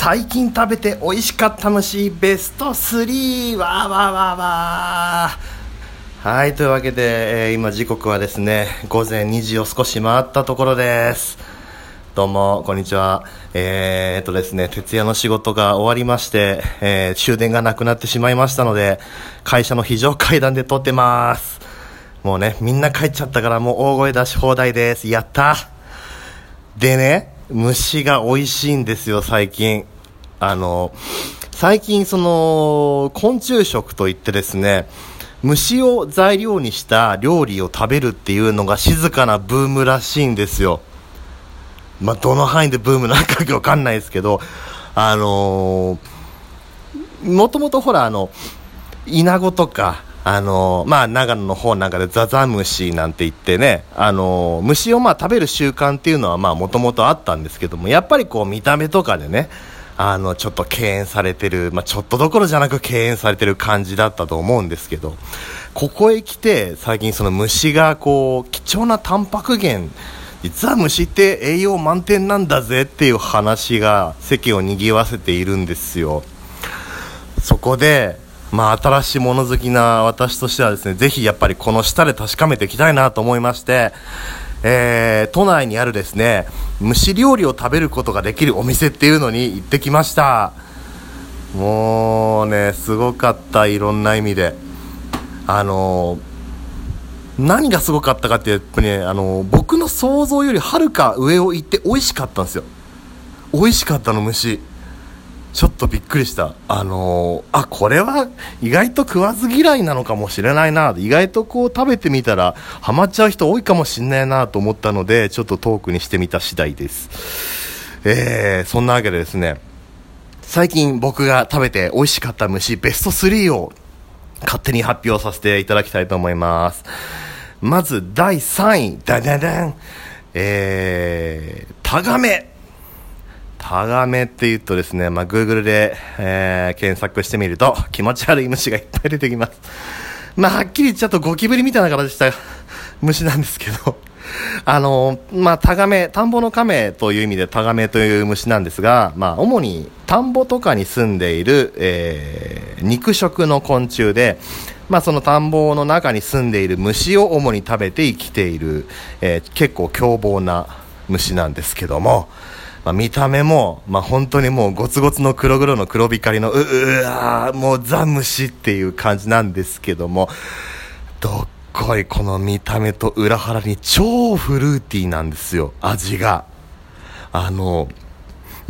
最近食べて美味しかった虫ベスト3わーわーわーわー。はいというわけで、えー今時刻はですね午前2時を少し回ったところです。どうもこんにちは。えー、っとですね徹夜の仕事が終わりまして、えー終電がなくなってしまいましたので会社の非常階段で撮ってます。もうねみんな帰っちゃったからもう大声出し放題です。やった。でね、虫が美味しいんですよ、最近。あの、最近その、昆虫食といってですね、虫を材料にした料理を食べるっていうのが静かなブームらしいんですよ。まあ、どの範囲でブームなのかわかんないですけど、あのーもともとほら、あの、イナゴとか、あのまあ、長野の方なんかでザザムシなんて言ってね、あの虫をまあ食べる習慣っていうのはもともとあったんですけども、やっぱりこう見た目とかでね、あの、ちょっと敬遠されてる、まあ、ちょっとどころじゃなく敬遠されてる感じだったと思うんですけど、ここへ来て、最近その虫がこう、貴重なタンパク源、実は虫って栄養満点なんだぜっていう話が世間を賑わせているんですよ。そこで、まあ、新しいもの好きな私としてはですね、ぜひやっぱりこの下で確かめていきたいなと思いまして、えー都内にあるですね、虫料理を食べることができるお店っていうのに行ってきました。もうね、すごかった、いろんな意味で。あの何がすごかったかってやっぱりね、あの僕の想像よりはるか上を行って美味しかったんですよ。美味しかったの、虫。ちょっとびっくりした。あのーあ、これは意外と食わず嫌いなのかもしれないな。意外とこう食べてみたらハマっちゃう人多いかもしれないなと思ったので、ちょっとトークにしてみた次第です。えー、そんなわけでですね、最近僕が食べて美味しかった虫ベスト3を勝手に発表させていただきたいと思います。まず第3位、ダダダン、えー、タガメ。タガメって言うとですね、まあ、Google で、えー検索してみると 気持ち悪い虫がいっぱい出てきます。まあ、はっきり言っちゃうとゴキブリみたいな形した 虫なんですけど、あのまあ、タガメ、田んぼの亀という意味でタガメという虫なんですが、まあ、主に田んぼとかに住んでいる、えー肉食の昆虫で、まあ、その田んぼの中に住んでいる虫を主に食べて生きている、えー結構凶暴な虫なんですけども、まあ、見た目も、まあ、本当にもうゴツゴツの黒黒の黒光りのううわもうザムシっていう感じなんですけどもどっこいこの見た目と裏腹に超フルーティーなんですよ味が。あの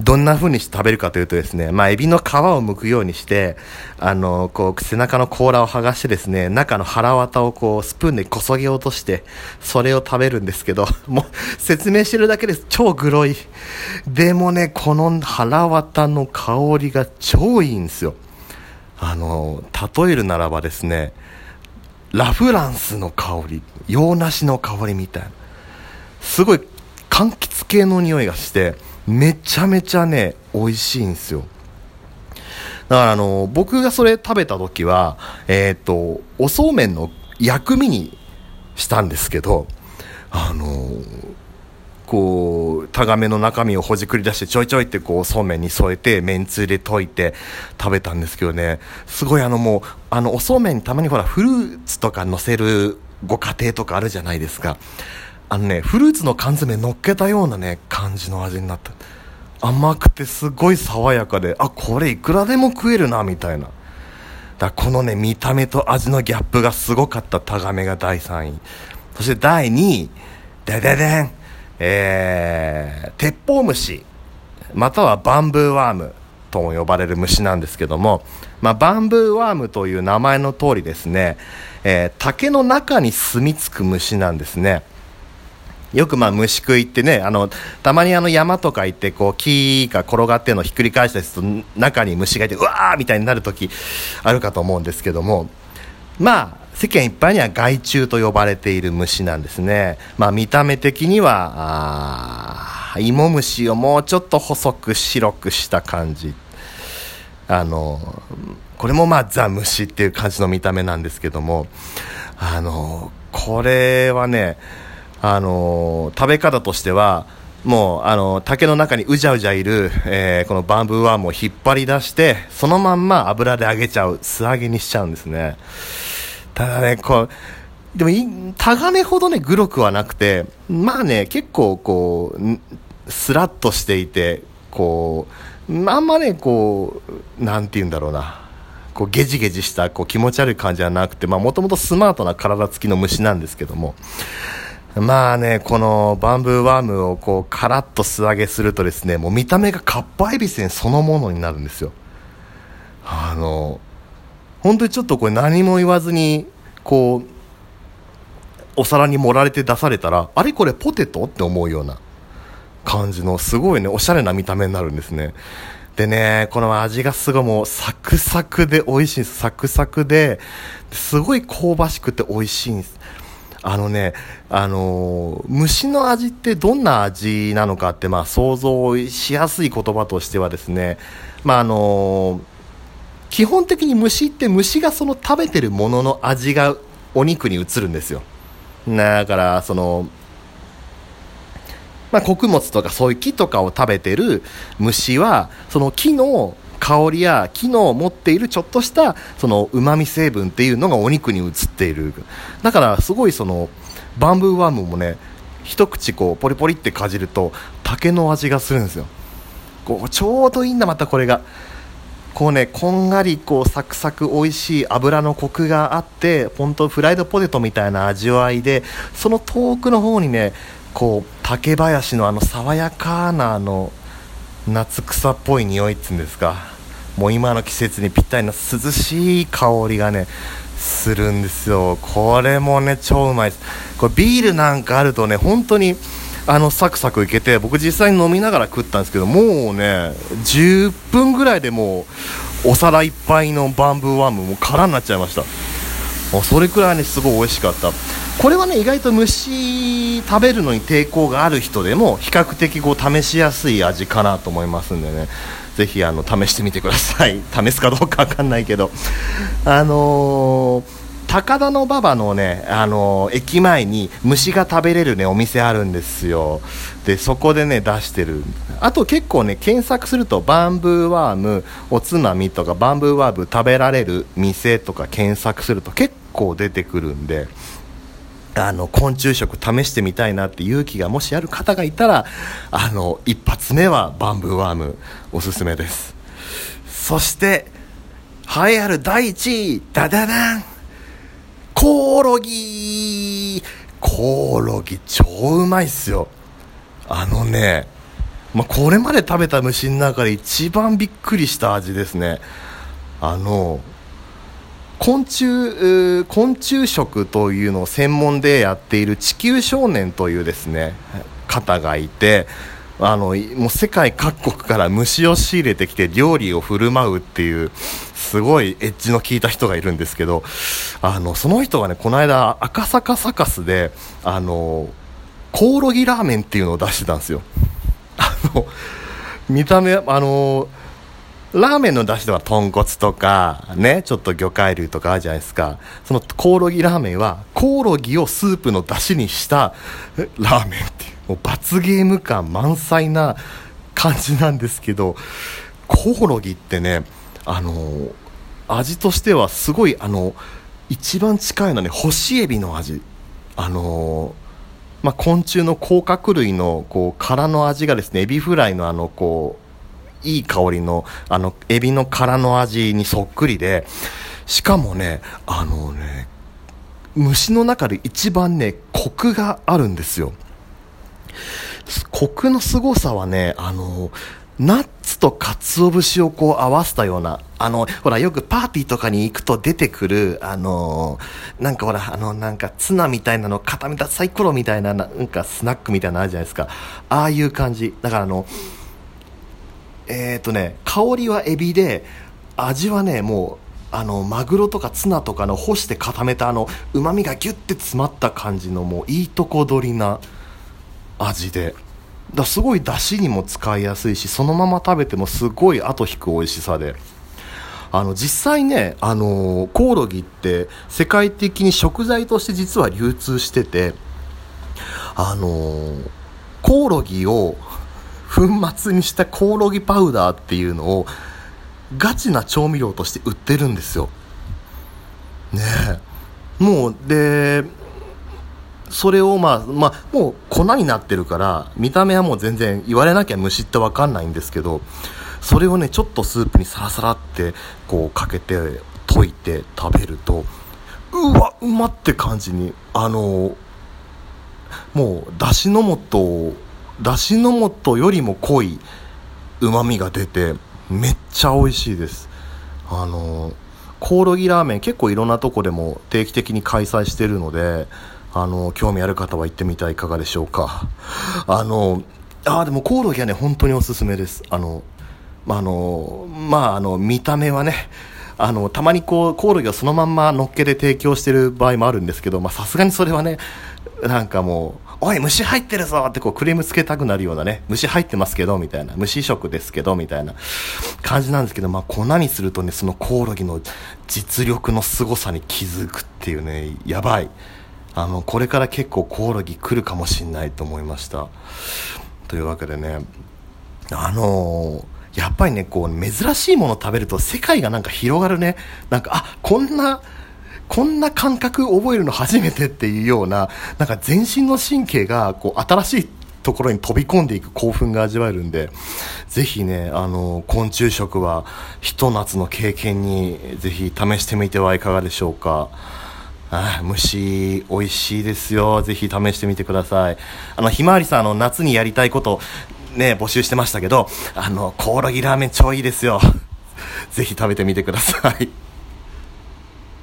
どんな風にして食べるかというとですね、まあ、エビの皮を剥くようにして、あの、こう、背中の甲羅を剥がしてですね、中の腹綿をこう、スプーンでこそげ落として、それを食べるんですけど、もう、説明してるだけです。超グロい。でもね、この腹綿の香りが超いいんですよ。あの、例えるならばですね、ラフランスの香り、洋梨の香りみたいな。すごい柑橘系の匂いがしてめちゃめちゃね美味しいんですよ。だからあの僕がそれ食べた時はえっ、とおそうめんの薬味にしたんですけどあのこうタガメの中身をほじくり出してちょいちょいってこうそうめんに添えてめんつゆで溶いて食べたんですけどねすごいあのもうあのおそうめんにたまにほらフルーツとか乗せるご家庭とかあるじゃないですか。あのねフルーツの缶詰乗っけたようなね感じの味になった。甘くてすごい爽やかであこれいくらでも食えるなみたいな。だこのね見た目と味のギャップがすごかったタガメが第3位。そして第2位でででん。えー、鉄砲虫。またはバンブーワームとも呼ばれる虫なんですけども、まあ、バンブーワームという名前の通りですね、えー竹の中に住み着く虫なんですね。よくまあ虫食いってね、あの、たまにあの山とか行って、こう木が転がってるのをひっくり返したりすると、中に虫がいて、うわーみたいになる時あるかと思うんですけども、まあ、世間一般には害虫と呼ばれている虫なんですね。まあ見た目的には、あー芋虫をもうちょっと細く白くした感じ。あの、これもまあザ虫っていう感じの見た目なんですけども、あの、これはね、あの食べ方としてはもうあの竹の中にうじゃうじゃいる、えー、このバンブーワームを引っ張り出してそのまんま油で揚げちゃう素揚げにしちゃうんですね。ただねこうでもタガネほどねグロくはなくてまあね結構こうスラッとしていてこうあんまねこうなんて言うんだろうな。こうゲジゲジしたこう気持ち悪い感じはなくてもともとスマートな体つきの虫なんですけども。まあね、このバンブーワームをこうカラッと素揚げするとですね、もう見た目がカッパエビせんそのものになるんですよ。あの、本当にちょっとこれ何も言わずに、こう、お皿に盛られて出されたら、あれこれポテトって思うような感じの、すごいね、おしゃれな見た目になるんですね。でね、この味がすごいもうサクサクで美味しいんです。サクサクで、すごい香ばしくて美味しいんです。あのね、あのー、虫の味ってどんな味なのかって、まあ、想像しやすい言葉としてはですね、まああのー、基本的に虫って虫がその食べてるものの味がお肉に移るんですよ。だから、その、まあ、穀物とかそういう木とかを食べてる虫は、その木の香りや機能を持っているちょっとしたその旨味成分っていうのがお肉に移っている。だからすごいそのバンブーワームもね一口こうポリポリってかじると竹の味がするんですよ。こうちょうどいいんだまたこれが。こうねこんがりこうサクサク美味しい油のコクがあって本当フライドポテトみたいな味わいでその遠くの方にねこう竹林のあの爽やかなあの夏草っぽい匂いっつうんですか。もう今の季節にぴったりな涼しい香りがねするんですよ。これもね超うまいです。これビールなんかあるとね本当にあのサクサクいけて僕実際に飲みながら食ったんですけどもうね10分ぐらいでもうお皿いっぱいのバンブーワームも空になっちゃいました。それくらいねすごい美味しかった。これはね意外と虫食べるのに抵抗がある人でも比較的こう試しやすい味かなと思いますんでねぜひあの試してみてください 試すかどうか分かんないけどあのー高田馬場のね、あのー、駅前に虫が食べれるね、お店あるんですよ。で、そこでね、出してる。あと結構ね、検索すると、バンブーワーム、おつまみとか、バンブーワーム食べられる店とか検索すると結構出てくるんで、あの昆虫食試してみたいなって勇気がもしある方がいたらあの一発目はバンブーワームおすすめです。そして栄えある第1位ダダダンコオロギ。コオロギ超うまいっすよ。あのね、まあ、これまで食べた虫の中で一番びっくりした味ですね。あの昆虫昆虫食というのを専門でやっている地球少年というですね方がいてあのもう世界各国から虫を仕入れてきて料理を振る舞うっていうすごいエッジの効いた人がいるんですけどあのその人がねこの間赤坂サカスであのコオロギラーメンっていうのを出してたんですよ。あの見た目あのラーメンの出汁では豚骨とか、ね、ちょっと魚介類とかあるじゃないですか。そのコオロギラーメンは、コオロギをスープの出汁にしたラーメンっていう、もう罰ゲーム感満載な感じなんですけど、コオロギってね、あの味としてはすごい、あの、一番近いのはね、干しエビの味。あのまあ、昆虫の甲殻類のこう殻の味がですねエビフライのあのこういい香りの、あの、エビの殻の味にそっくりで、しかもね、あのね、虫の中で一番ね、コクがあるんですよ。コクの凄さはね、あの、ナッツと鰹節をこう合わせたような、あの、ほら、よくパーティーとかに行くと出てくる、あの、なんかほら、あの、なんかツナみたいなの固めたサイコロみたいな、なんかスナックみたいなのあるじゃないですか。ああいう感じ。だからあの、えっ、とね香りはエビで味はねもうあのマグロとかツナとかの干して固めたあのうまみがギュッて詰まった感じのもういいとこ取りな味で。だすごい出汁にも使いやすいしそのまま食べてもすごい後引く美味しさで。あの実際ね、あのー、コオロギって世界的に食材として実は流通しててあのーコオロギを粉末にしたコオロギパウダーっていうのをガチな調味料として売ってるんですよ。ねえ。もうでそれをまあまあもう粉になってるから見た目はもう全然言われなきゃ虫って分かんないんですけどそれをねちょっとスープにサラサラってこうかけて溶いて食べるとうわうまって感じにあのもうだしの素をだしの素よりも濃いうまみが出てめっちゃ美味しいです。あのコオロギラーメン結構いろんなとこでも定期的に開催してるのであの興味ある方は行ってみてはいかがでしょうか。あのあでもコオロギはね本当におすすめです。あのまあのまああの見た目はねあのたまにこうコオロギをそのまんまのっけで提供してる場合もあるんですけどさすがにそれはねなんかもうおい、虫入ってるぞってこうクレームつけたくなるようなね、虫入ってますけど、みたいな、虫食ですけど、みたいな感じなんですけど、まあ粉にするとね、そのコオロギの実力の凄さに気づくっていうね、やばい。あの、これから結構コオロギ来るかもしんないと思いました。というわけでね、あのー、やっぱりね、こう、珍しいもの食べると世界がなんか広がるね。なんか、あ、こんな、こんな感覚覚えるの初めてっていうような、なんか全身の神経がこう新しいところに飛び込んでいく興奮が味わえるんで、ぜひね、あの、昆虫食はひと夏の経験にぜひ試してみてはいかがでしょうか。あ虫、美味しいですよ。ぜひ試してみてください。あの、ひまわりさん、あの、夏にやりたいこと、ね、募集してましたけど、あの、コオロギラーメン超いいですよ。ぜひ食べてみてください。